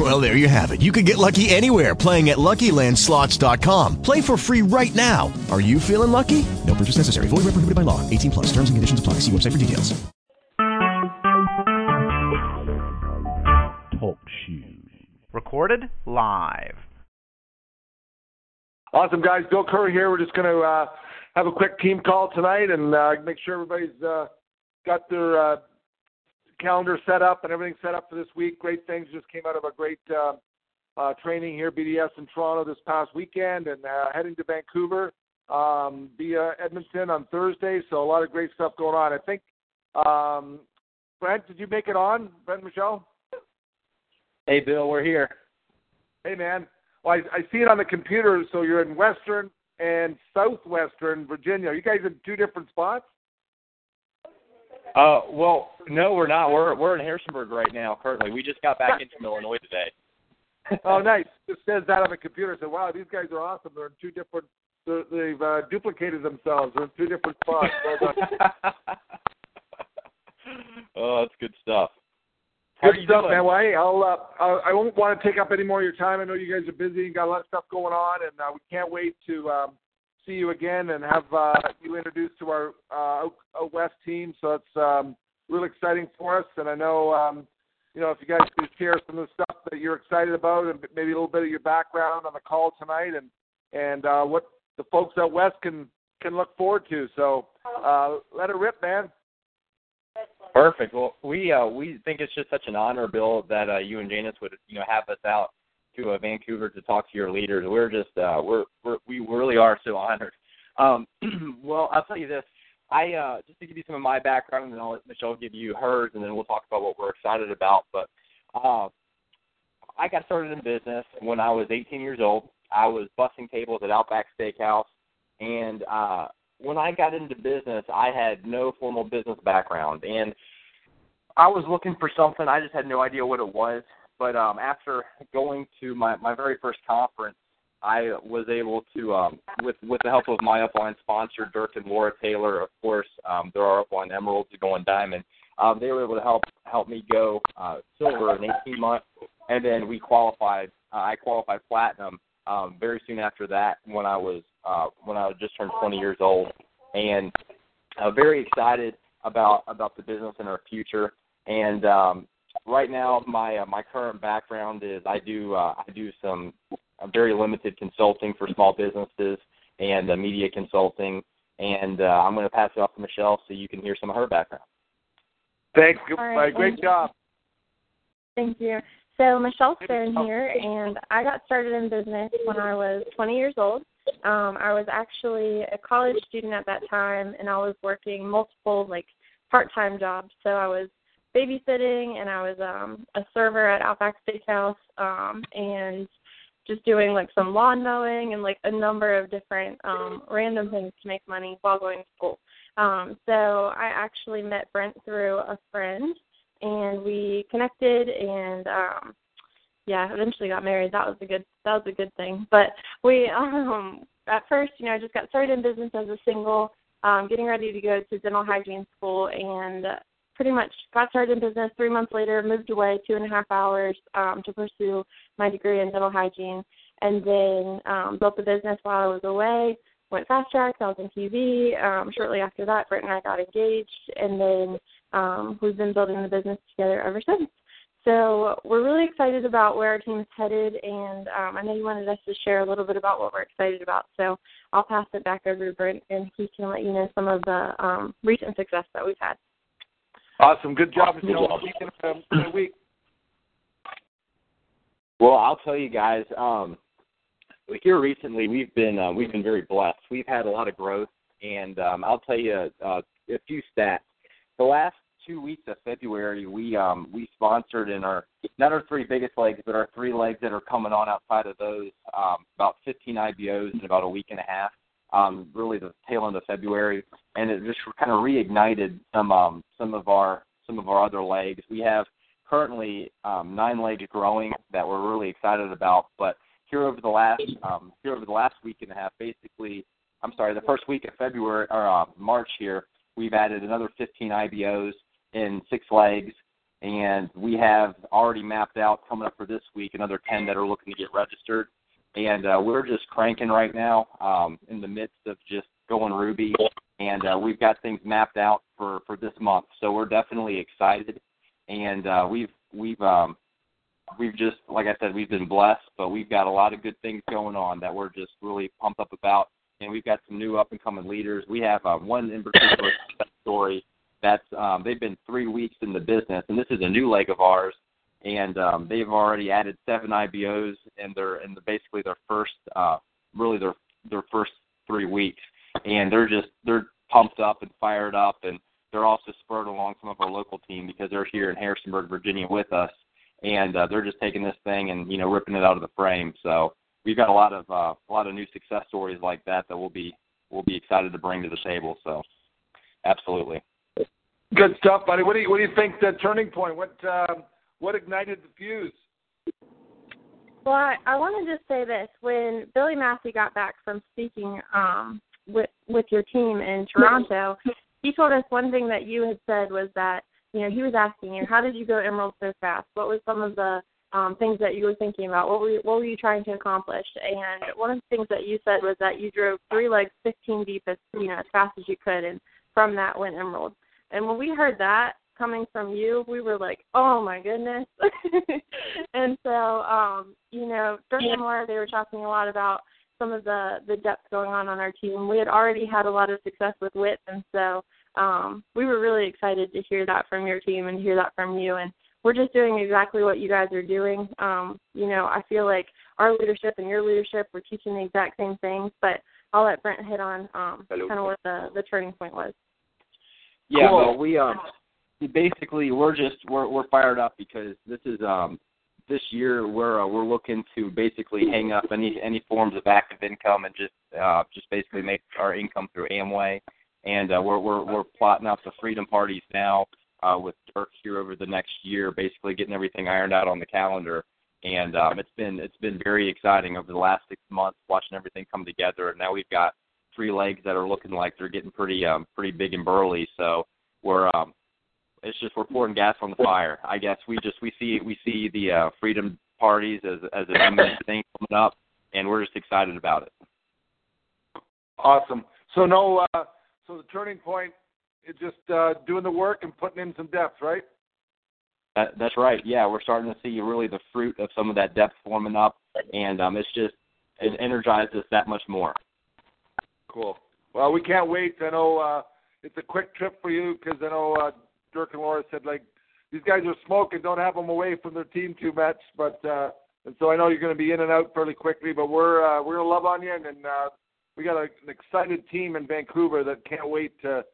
Well, there you have it. You can get lucky anywhere playing at LuckyLandSlots.com. Play for free right now. Are you feeling lucky? No purchase necessary. Void where prohibited by law. 18 plus. Terms and conditions apply. See website for details. Talk shoes. Recorded live. Awesome, guys. Bill Kerr here. We're just going to uh, have a quick team call tonight and uh, make sure everybody's uh, got their uh, calendar set up and everything set up for this week. Great things just came out of a great uh, uh, training here, BDS in Toronto this past weekend, and uh, heading to Vancouver um, via Edmonton on Thursday. So a lot of great stuff going on. I think, um, Brent, did you make it on? Brent Michelle? Hey, Bill, we're here. Hey, man. Well, I, I see it on the computer. So you're in Western and Southwestern Virginia. Are you guys in two different spots? Uh, well, no, we're not. We're we're in Harrisonburg right now. Currently, we just got back in from Illinois today. oh, nice. It says that on the computer. Said, "Wow, these guys are awesome. They're in two different. They're, they've uh, duplicated themselves. They're in two different spots." oh, that's good stuff. How Good stuff, man. Well, hey, I'll, uh, uh, I won't want to take up any more of your time. I know you guys are busy and got a lot of stuff going on, and uh, we can't wait to um, see you again and have uh, you introduced to our uh, West team. So it's um, really exciting for us, and I know um, you know if you guys could share some of the stuff that you're excited about, and maybe a little bit of your background on the call tonight, and and uh, what the folks out West can can look forward to. So uh, let it rip, man. Perfect. Well, we uh, we think it's just such an honor, Bill, that uh, you and Janice would you know have us out to uh, Vancouver to talk to your leaders. We're just uh, we're, we're we really are so honored. Um, well, I'll tell you this. I uh, just to give you some of my background, and then I'll let Michelle give you hers, and then we'll talk about what we're excited about. But uh, I got started in business when I was 18 years old. I was bussing tables at Outback Steakhouse, and uh, when I got into business, I had no formal business background, and I was looking for something. I just had no idea what it was. But um, after going to my my very first conference, I was able to, um, with with the help of my upline sponsor, Dirk and Laura Taylor, of course, um, there are upline emeralds to go on diamond. Um, they were able to help help me go uh, silver in 18 months, and then we qualified. Uh, I qualified platinum um, very soon after that when I was uh, when I was just turned 20 years old, and uh, very excited about about the business and our future. And um, right now, my uh, my current background is I do uh, I do some uh, very limited consulting for small businesses and uh, media consulting. And uh, I'm going to pass it off to Michelle so you can hear some of her background. Thanks. All right, Great thank job. Thank you. So Michelle Stern here, and I got started in business when I was 20 years old. Um, I was actually a college student at that time, and I was working multiple like part-time jobs. So I was babysitting, and I was um, a server at Outback Steakhouse, um, and just doing like some lawn mowing and like a number of different um, random things to make money while going to school. Um, so I actually met Brent through a friend and we connected and um yeah eventually got married that was a good that was a good thing but we um at first you know i just got started in business as a single um getting ready to go to dental hygiene school and pretty much got started in business three months later moved away two and a half hours um to pursue my degree in dental hygiene and then um built the business while i was away went fast track i was in tv um shortly after that brent and i got engaged and then um, we've been building the business together ever since. So we're really excited about where our team is headed, and um, I know you wanted us to share a little bit about what we're excited about. So I'll pass it back over to Brent, and he can let you know some of the um, recent success that we've had. Awesome. Good job, Good Michelle. job. Week um, week. Well, I'll tell you guys. Um, here recently, we've been uh, we've been very blessed. We've had a lot of growth, and um, I'll tell you uh, a few stats. The last two weeks of February, we um, we sponsored in our not our three biggest legs, but our three legs that are coming on outside of those, um, about 15 IBOs in about a week and a half. Um, really the tail end of February, and it just kind of reignited some um, some of our some of our other legs. We have currently um, nine legs growing that we're really excited about, but here over the last um, here over the last week and a half, basically, I'm sorry, the first week of February or uh, March here, we've added another 15 IBOs in six legs, and we have already mapped out coming up for this week another 10 that are looking to get registered and uh, we're just cranking right now um, in the midst of just going Ruby, and uh, we've got things mapped out for for this month. So we're definitely excited, and uh, we've we've um, we've just like I said, we've been blessed, but we've got a lot of good things going on that we're just really pumped up about, and we've got some new up and coming leaders. We have uh, one in particular story that's um, they've been three weeks in the business, and this is a new leg of ours and um, they've already added seven IBOs in their in the, basically their first uh, really their their first three weeks, and they're just they're pumped up and fired up, and they're also spurred along some of our local team because they're here in Harrisonburg, Virginia, with us, and uh, they're just taking this thing and you know ripping it out of the frame. So we've got a lot of uh, a lot of new success stories like that that we'll be we'll be excited to bring to the table. So absolutely. Good stuff, buddy. What do you what do you think the turning point? What um, what ignited the fuse? Well, I, I want to just say this: when Billy Massey got back from speaking um, with with your team in Toronto, he told us one thing that you had said was that you know he was asking you, how did you go Emerald so fast? What was some of the um, things that you were thinking about? What were you, what were you trying to accomplish? And one of the things that you said was that you drove three legs 15 deep as you know as fast as you could, and from that went Emerald. And when we heard that, coming from you, we were like, oh my goodness. and so, um, you know, Dirk and Laura, they were talking a lot about some of the the depth going on on our team. We had already had a lot of success with wit, and so um, we were really excited to hear that from your team and hear that from you. And we're just doing exactly what you guys are doing. Um, you know, I feel like our leadership and your leadership, we're teaching the exact same things, but I'll let Brent hit on um, kind of what the the turning point was. Yeah, cool. well, we um basically we're just we're we're fired up because this is um this year we're uh, we're looking to basically hang up any any forms of active income and just uh just basically make our income through Amway. And uh, we're we're we're plotting out the freedom parties now uh with Dirk here over the next year basically getting everything ironed out on the calendar. And um it's been it's been very exciting over the last 6 months watching everything come together. And now we've got three legs that are looking like they're getting pretty um pretty big and burly. So we're um it's just we're pouring gas on the fire. I guess we just we see we see the uh, freedom parties as as a thing coming up, and we're just excited about it. Awesome. So no, uh, so the turning point is just uh, doing the work and putting in some depth, right? That, that's right. Yeah, we're starting to see really the fruit of some of that depth forming up, and um, it's just it energized us that much more. Cool. Well, we can't wait. I know uh, it's a quick trip for you because I know uh, Dirk and Laura said like these guys are smoking, don't have them away from their team too much. But uh, and so I know you're going to be in and out fairly quickly, but we're uh, we're gonna love on you, and, and uh, we got a, an excited team in Vancouver that can't wait to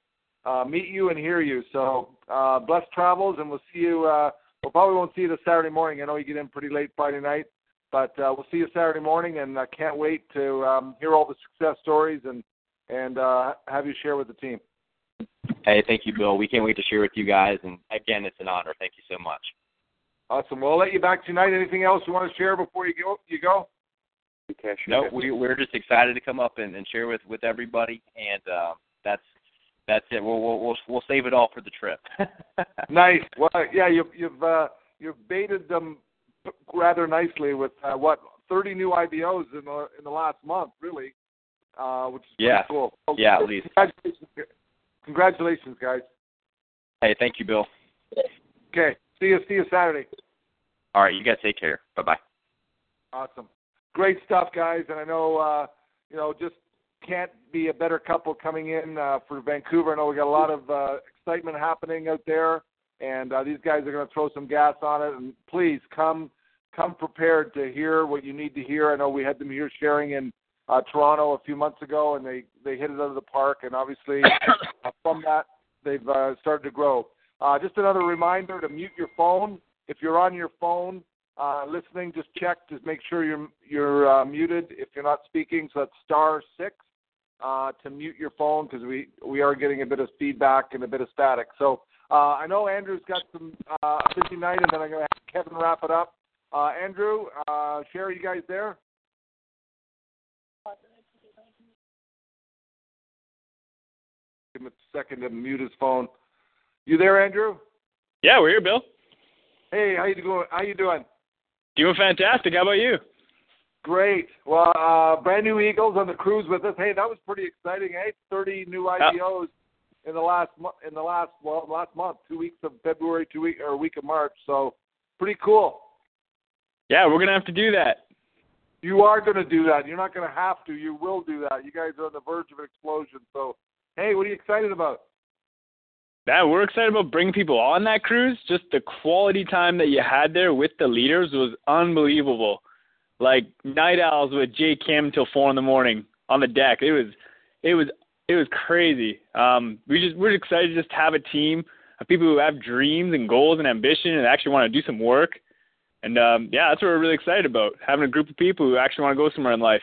uh, meet you and hear you. So uh, blessed travels, and we'll see you. Uh, we'll probably won't see you this Saturday morning. I know you get in pretty late Friday night, but uh, we'll see you Saturday morning, and I uh, can't wait to um, hear all the success stories and and uh, have you share with the team. Hey, thank you, Bill. We can't wait to share with you guys. And again, it's an honor. Thank you so much. Awesome. Well, I'll let you back tonight. Anything else you want to share before you go? You go? Okay, sure. No, we, we're just excited to come up and, and share with with everybody, and uh, that's that's it. We'll, we'll we'll we'll save it all for the trip. nice. Well, yeah, you've you've uh, you've baited them rather nicely with uh, what 30 new IBOs in the in the last month, really, uh, which is yeah. cool. yeah, at least. Congratulations, Congratulations, guys. Hey, thank you, Bill. Okay. See you. See you Saturday. All right. You guys take care. Bye bye. Awesome. Great stuff, guys. And I know, uh, you know, just can't be a better couple coming in uh, for Vancouver. I know we got a lot of uh, excitement happening out there, and uh, these guys are going to throw some gas on it. And please come, come prepared to hear what you need to hear. I know we had them here sharing in uh, Toronto a few months ago, and they they hit it out of the park. And obviously, uh, from that, they've uh, started to grow. Uh, just another reminder to mute your phone. If you're on your phone uh, listening, just check. Just make sure you're you're uh, muted if you're not speaking. So that's star six. uh, to mute your phone because we we are getting a bit of feedback and a bit of static. So uh, I know Andrew's got some uh, busy night, and then I'm going to have Kevin wrap it up. Uh, Andrew, uh, Sherry, you guys there? Him a second to mute his phone. You there, Andrew? Yeah, we're here, Bill. Hey, how you doing? How you doing? Doing fantastic. How about you? Great. Well, uh, brand new Eagles on the cruise with us. Hey, that was pretty exciting. Hey, 30 new IBOs in the last in the last well last month, two weeks of February, two week or week of March. So pretty cool. Yeah, we're gonna have to do that. You are going to do that. You're not going to have to. You will do that. You guys are on the verge of an explosion. So, hey, what are you excited about? Yeah, we're excited about bringing people on that cruise. Just the quality time that you had there with the leaders was unbelievable. Like night owls with Jay Kim till four in the morning on the deck. It was, it was, it was crazy. Um, we just we're excited to just have a team of people who have dreams and goals and ambition and actually want to do some work. And um, yeah, that's what we're really excited about having a group of people who actually want to go somewhere in life.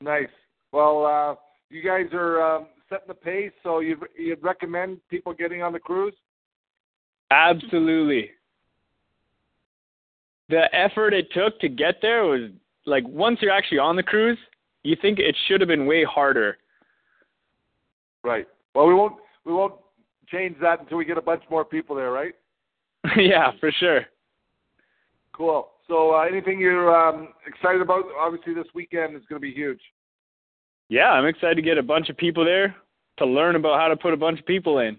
Nice. Well, uh, you guys are um, setting the pace, so you'd, you'd recommend people getting on the cruise? Absolutely. The effort it took to get there was like once you're actually on the cruise, you think it should have been way harder. Right. Well, we won't we won't change that until we get a bunch more people there, right? yeah, for sure. Cool. So, uh, anything you're um, excited about? Obviously, this weekend is going to be huge. Yeah, I'm excited to get a bunch of people there to learn about how to put a bunch of people in.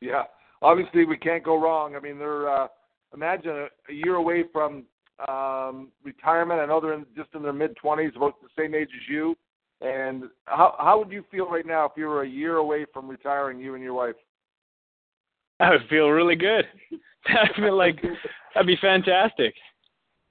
Yeah, obviously we can't go wrong. I mean, they're uh, imagine a, a year away from um, retirement. I know they're in, just in their mid twenties, about the same age as you. And how how would you feel right now if you were a year away from retiring, you and your wife? I would feel really good. I feel like that'd be fantastic.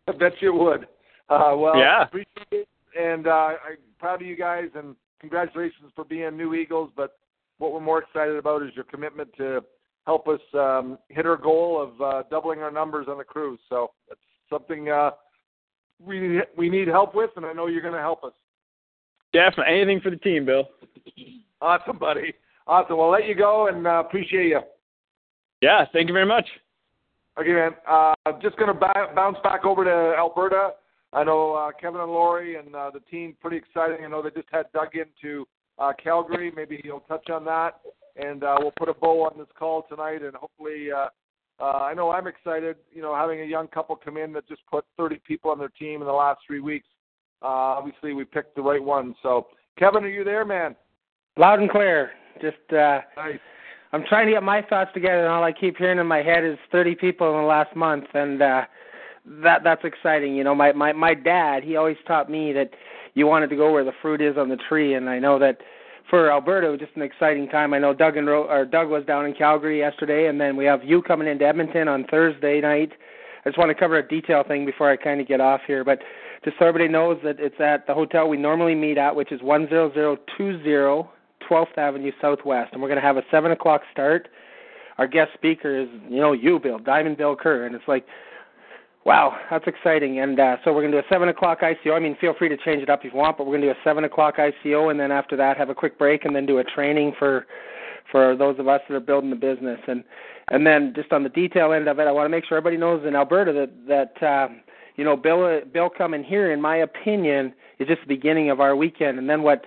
I bet you would. Uh, well, Yeah. appreciate it, and uh, I'm proud of you guys, and congratulations for being new Eagles. But what we're more excited about is your commitment to help us um, hit our goal of uh, doubling our numbers on the cruise. So that's something uh, we we need help with, and I know you're going to help us. Definitely anything for the team, Bill. Awesome, buddy. Awesome. Well, let you go, and uh, appreciate you. Yeah, thank you very much. Okay, man. Uh, I'm just going to ba- bounce back over to Alberta. I know uh, Kevin and Lori and uh, the team pretty exciting. I know they just had Doug into uh, Calgary. Maybe he'll touch on that, and uh, we'll put a bow on this call tonight. And hopefully, uh, uh, I know I'm excited. You know, having a young couple come in that just put 30 people on their team in the last three weeks. Uh, obviously, we picked the right one. So, Kevin, are you there, man? Loud and clear. Just uh Nice. I'm trying to get my thoughts together and all I keep hearing in my head is 30 people in the last month and uh that that's exciting. You know, my my my dad, he always taught me that you wanted to go where the fruit is on the tree and I know that for Alberta, just an exciting time. I know Doug and Ro- or Doug was down in Calgary yesterday, and then we have you coming into Edmonton on Thursday night. I just want to cover a detail thing before I kind of get off here, but just so everybody knows that it's at the hotel we normally meet at, which is 10020 12th Avenue Southwest, and we're going to have a seven o'clock start. Our guest speaker is, you know, you, Bill, Diamond Bill Kerr, and it's like, wow, that's exciting. And uh, so we're going to do a seven o'clock ICO. I mean, feel free to change it up if you want, but we're going to do a seven o'clock ICO, and then after that, have a quick break, and then do a training for for those of us that are building the business. And and then just on the detail end of it, I want to make sure everybody knows in Alberta that that. Um, you know, Bill Bill coming here, in my opinion, is just the beginning of our weekend. And then what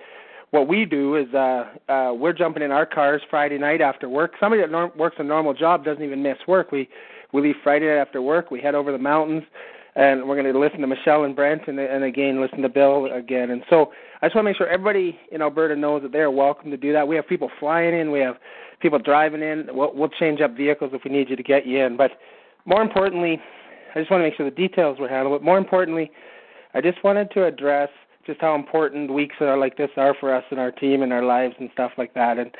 what we do is uh, uh, we're jumping in our cars Friday night after work. Somebody that norm- works a normal job doesn't even miss work. We we leave Friday night after work. We head over the mountains, and we're going to listen to Michelle and Brent, and, and again listen to Bill again. And so I just want to make sure everybody in Alberta knows that they are welcome to do that. We have people flying in. We have people driving in. We'll, we'll change up vehicles if we need you to get you in. But more importantly, I just want to make sure the details were handled. But more importantly, I just wanted to address just how important weeks that are like this are for us and our team and our lives and stuff like that. And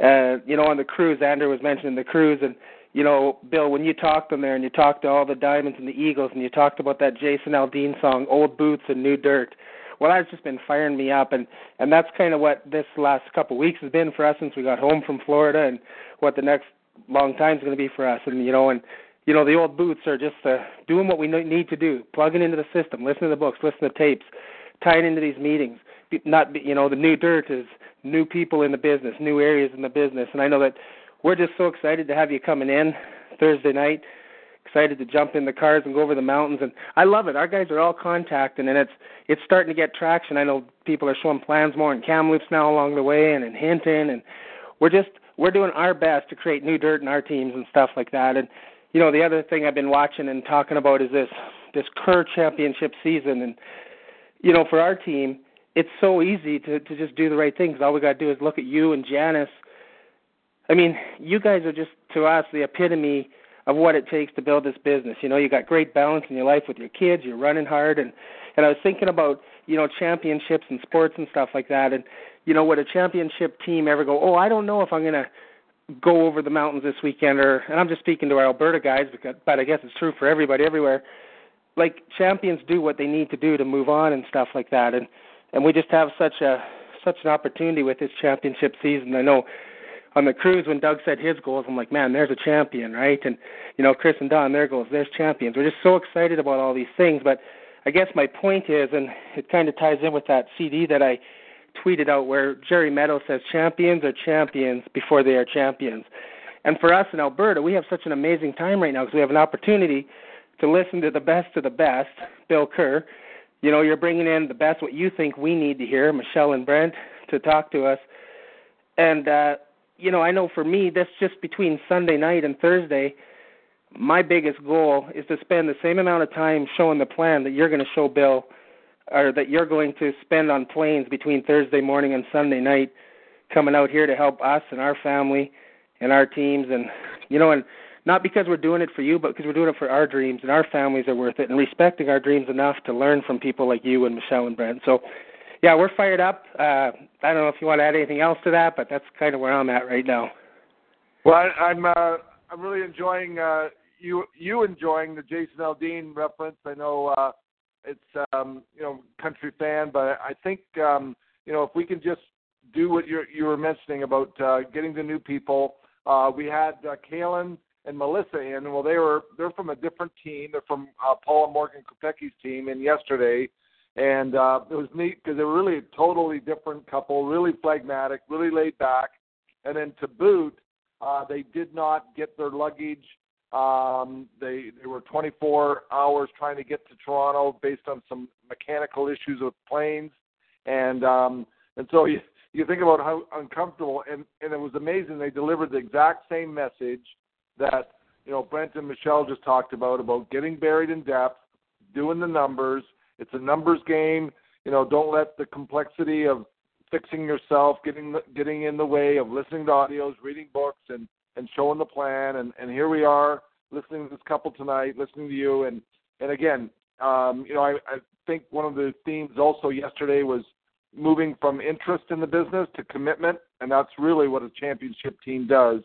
uh, you know, on the cruise, Andrew was mentioning the cruise, and you know, Bill, when you talked on there and you talked to all the Diamonds and the Eagles, and you talked about that Jason Aldean song, "Old Boots and New Dirt." Well, that's just been firing me up, and and that's kind of what this last couple of weeks has been for us since we got home from Florida, and what the next long time is going to be for us. And you know, and you know, the old boots are just uh, doing what we need to do, plugging into the system, listening to the books, listening to tapes, tying into these meetings, not you know the new dirt is new people in the business, new areas in the business, and I know that we're just so excited to have you coming in Thursday night. Excited to jump in the cars and go over the mountains, and I love it. Our guys are all contacting, and it's it's starting to get traction. I know people are showing plans more in Kamloops now along the way, and in Hinton, and we're just we're doing our best to create new dirt in our teams and stuff like that. And you know, the other thing I've been watching and talking about is this this Kerr Championship season, and you know, for our team, it's so easy to to just do the right things. All we got to do is look at you and Janice. I mean, you guys are just to us the epitome of what it takes to build this business. You know, you got great balance in your life with your kids. You're running hard, and and I was thinking about you know championships and sports and stuff like that. And you know, would a championship team ever go? Oh, I don't know if I'm gonna go over the mountains this weekend, or and I'm just speaking to our Alberta guys, because, but I guess it's true for everybody everywhere. Like champions do what they need to do to move on and stuff like that, and and we just have such a such an opportunity with this championship season. I know on the cruise when Doug said his goals, I'm like, man, there's a champion, right? And you know, Chris and Don, their goals, there's champions. We're just so excited about all these things. But I guess my point is, and it kind of ties in with that CD that I tweeted out where Jerry Meadows says champions are champions before they are champions. And for us in Alberta, we have such an amazing time right now because we have an opportunity to listen to the best of the best, Bill Kerr. You know, you're bringing in the best, what you think we need to hear, Michelle and Brent, to talk to us. And uh, you know, I know for me, that's just between Sunday night and Thursday. My biggest goal is to spend the same amount of time showing the plan that you're going to show Bill, or that you're going to spend on planes between Thursday morning and Sunday night, coming out here to help us and our family and our teams, and you know, and not because we're doing it for you, but because we're doing it for our dreams and our families are worth it, and respecting our dreams enough to learn from people like you and Michelle and Brent. So yeah, we're fired up. Uh, I don't know if you want to add anything else to that, but that's kind of where I'm at right now. Well, I, I'm uh, I'm really enjoying uh, you you enjoying the Jason Aldean reference. I know uh, it's um, you know country fan, but I think um, you know if we can just do what you you were mentioning about uh, getting the new people. Uh, we had uh, Kalen and Melissa in. Well, they were they're from a different team. They're from uh, Paula Morgan Kopecki's team in yesterday, and uh, it was neat because they were really a totally different couple, really phlegmatic, really laid back, and then to boot, uh, they did not get their luggage. Um, they they were 24 hours trying to get to Toronto based on some mechanical issues with planes, and um, and so you you think about how uncomfortable and and it was amazing. They delivered the exact same message that you know Brent and Michelle just talked about about getting buried in depth, doing the numbers, it's a numbers game. You know, don't let the complexity of fixing yourself getting getting in the way of listening to audios, reading books, and and showing the plan. And and here we are listening to this couple tonight, listening to you. And and again, um, you know, I, I think one of the themes also yesterday was moving from interest in the business to commitment, and that's really what a championship team does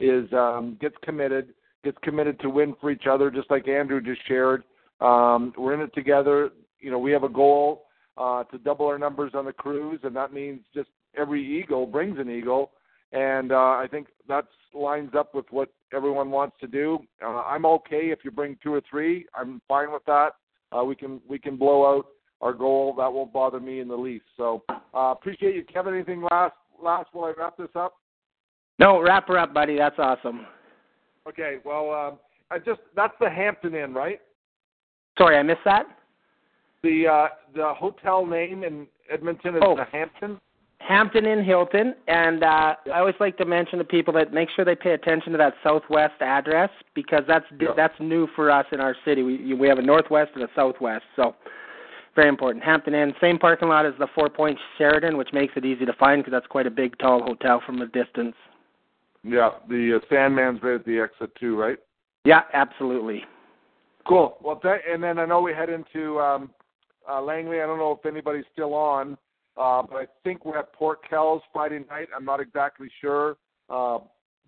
is um, gets committed, gets committed to win for each other, just like Andrew just shared. Um, we're in it together you know, we have a goal uh, to double our numbers on the cruise, and that means just every eagle brings an eagle, and uh, I think that lines up with what everyone wants to do. Uh, I'm okay if you bring two or three. I'm fine with that. Uh, we can we can blow out our goal. That won't bother me in the least. So uh, appreciate you, Kevin. Anything last last while I wrap this up? No, wrap her up, buddy. That's awesome. Okay. Well, um, I just that's the Hampton Inn, right? Sorry, I missed that the uh, the hotel name in Edmonton is oh. the Hampton. Hampton Inn Hilton, and uh, I always like to mention to people that make sure they pay attention to that Southwest address because that's yeah. that's new for us in our city. We we have a Northwest and a Southwest, so very important. Hampton Inn, same parking lot as the Four Points Sheraton, which makes it easy to find because that's quite a big, tall hotel from a distance. Yeah, the uh, Sandman's right at the exit too, right? Yeah, absolutely. Cool. Well, th- and then I know we head into um, uh, Langley. I don't know if anybody's still on, uh, but I think we're at Port Kells Friday night. I'm not exactly sure, uh,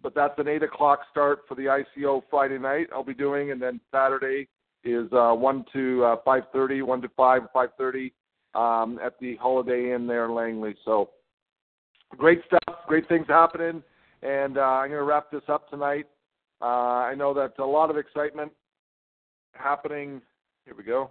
but that's an eight o'clock start for the ICO Friday night. I'll be doing, and then Saturday is uh, one to uh, five thirty, one to five, five thirty um, at the Holiday Inn there in Langley. So great stuff, great things happening, and uh, I'm going to wrap this up tonight. Uh, I know that a lot of excitement happening. Here we go.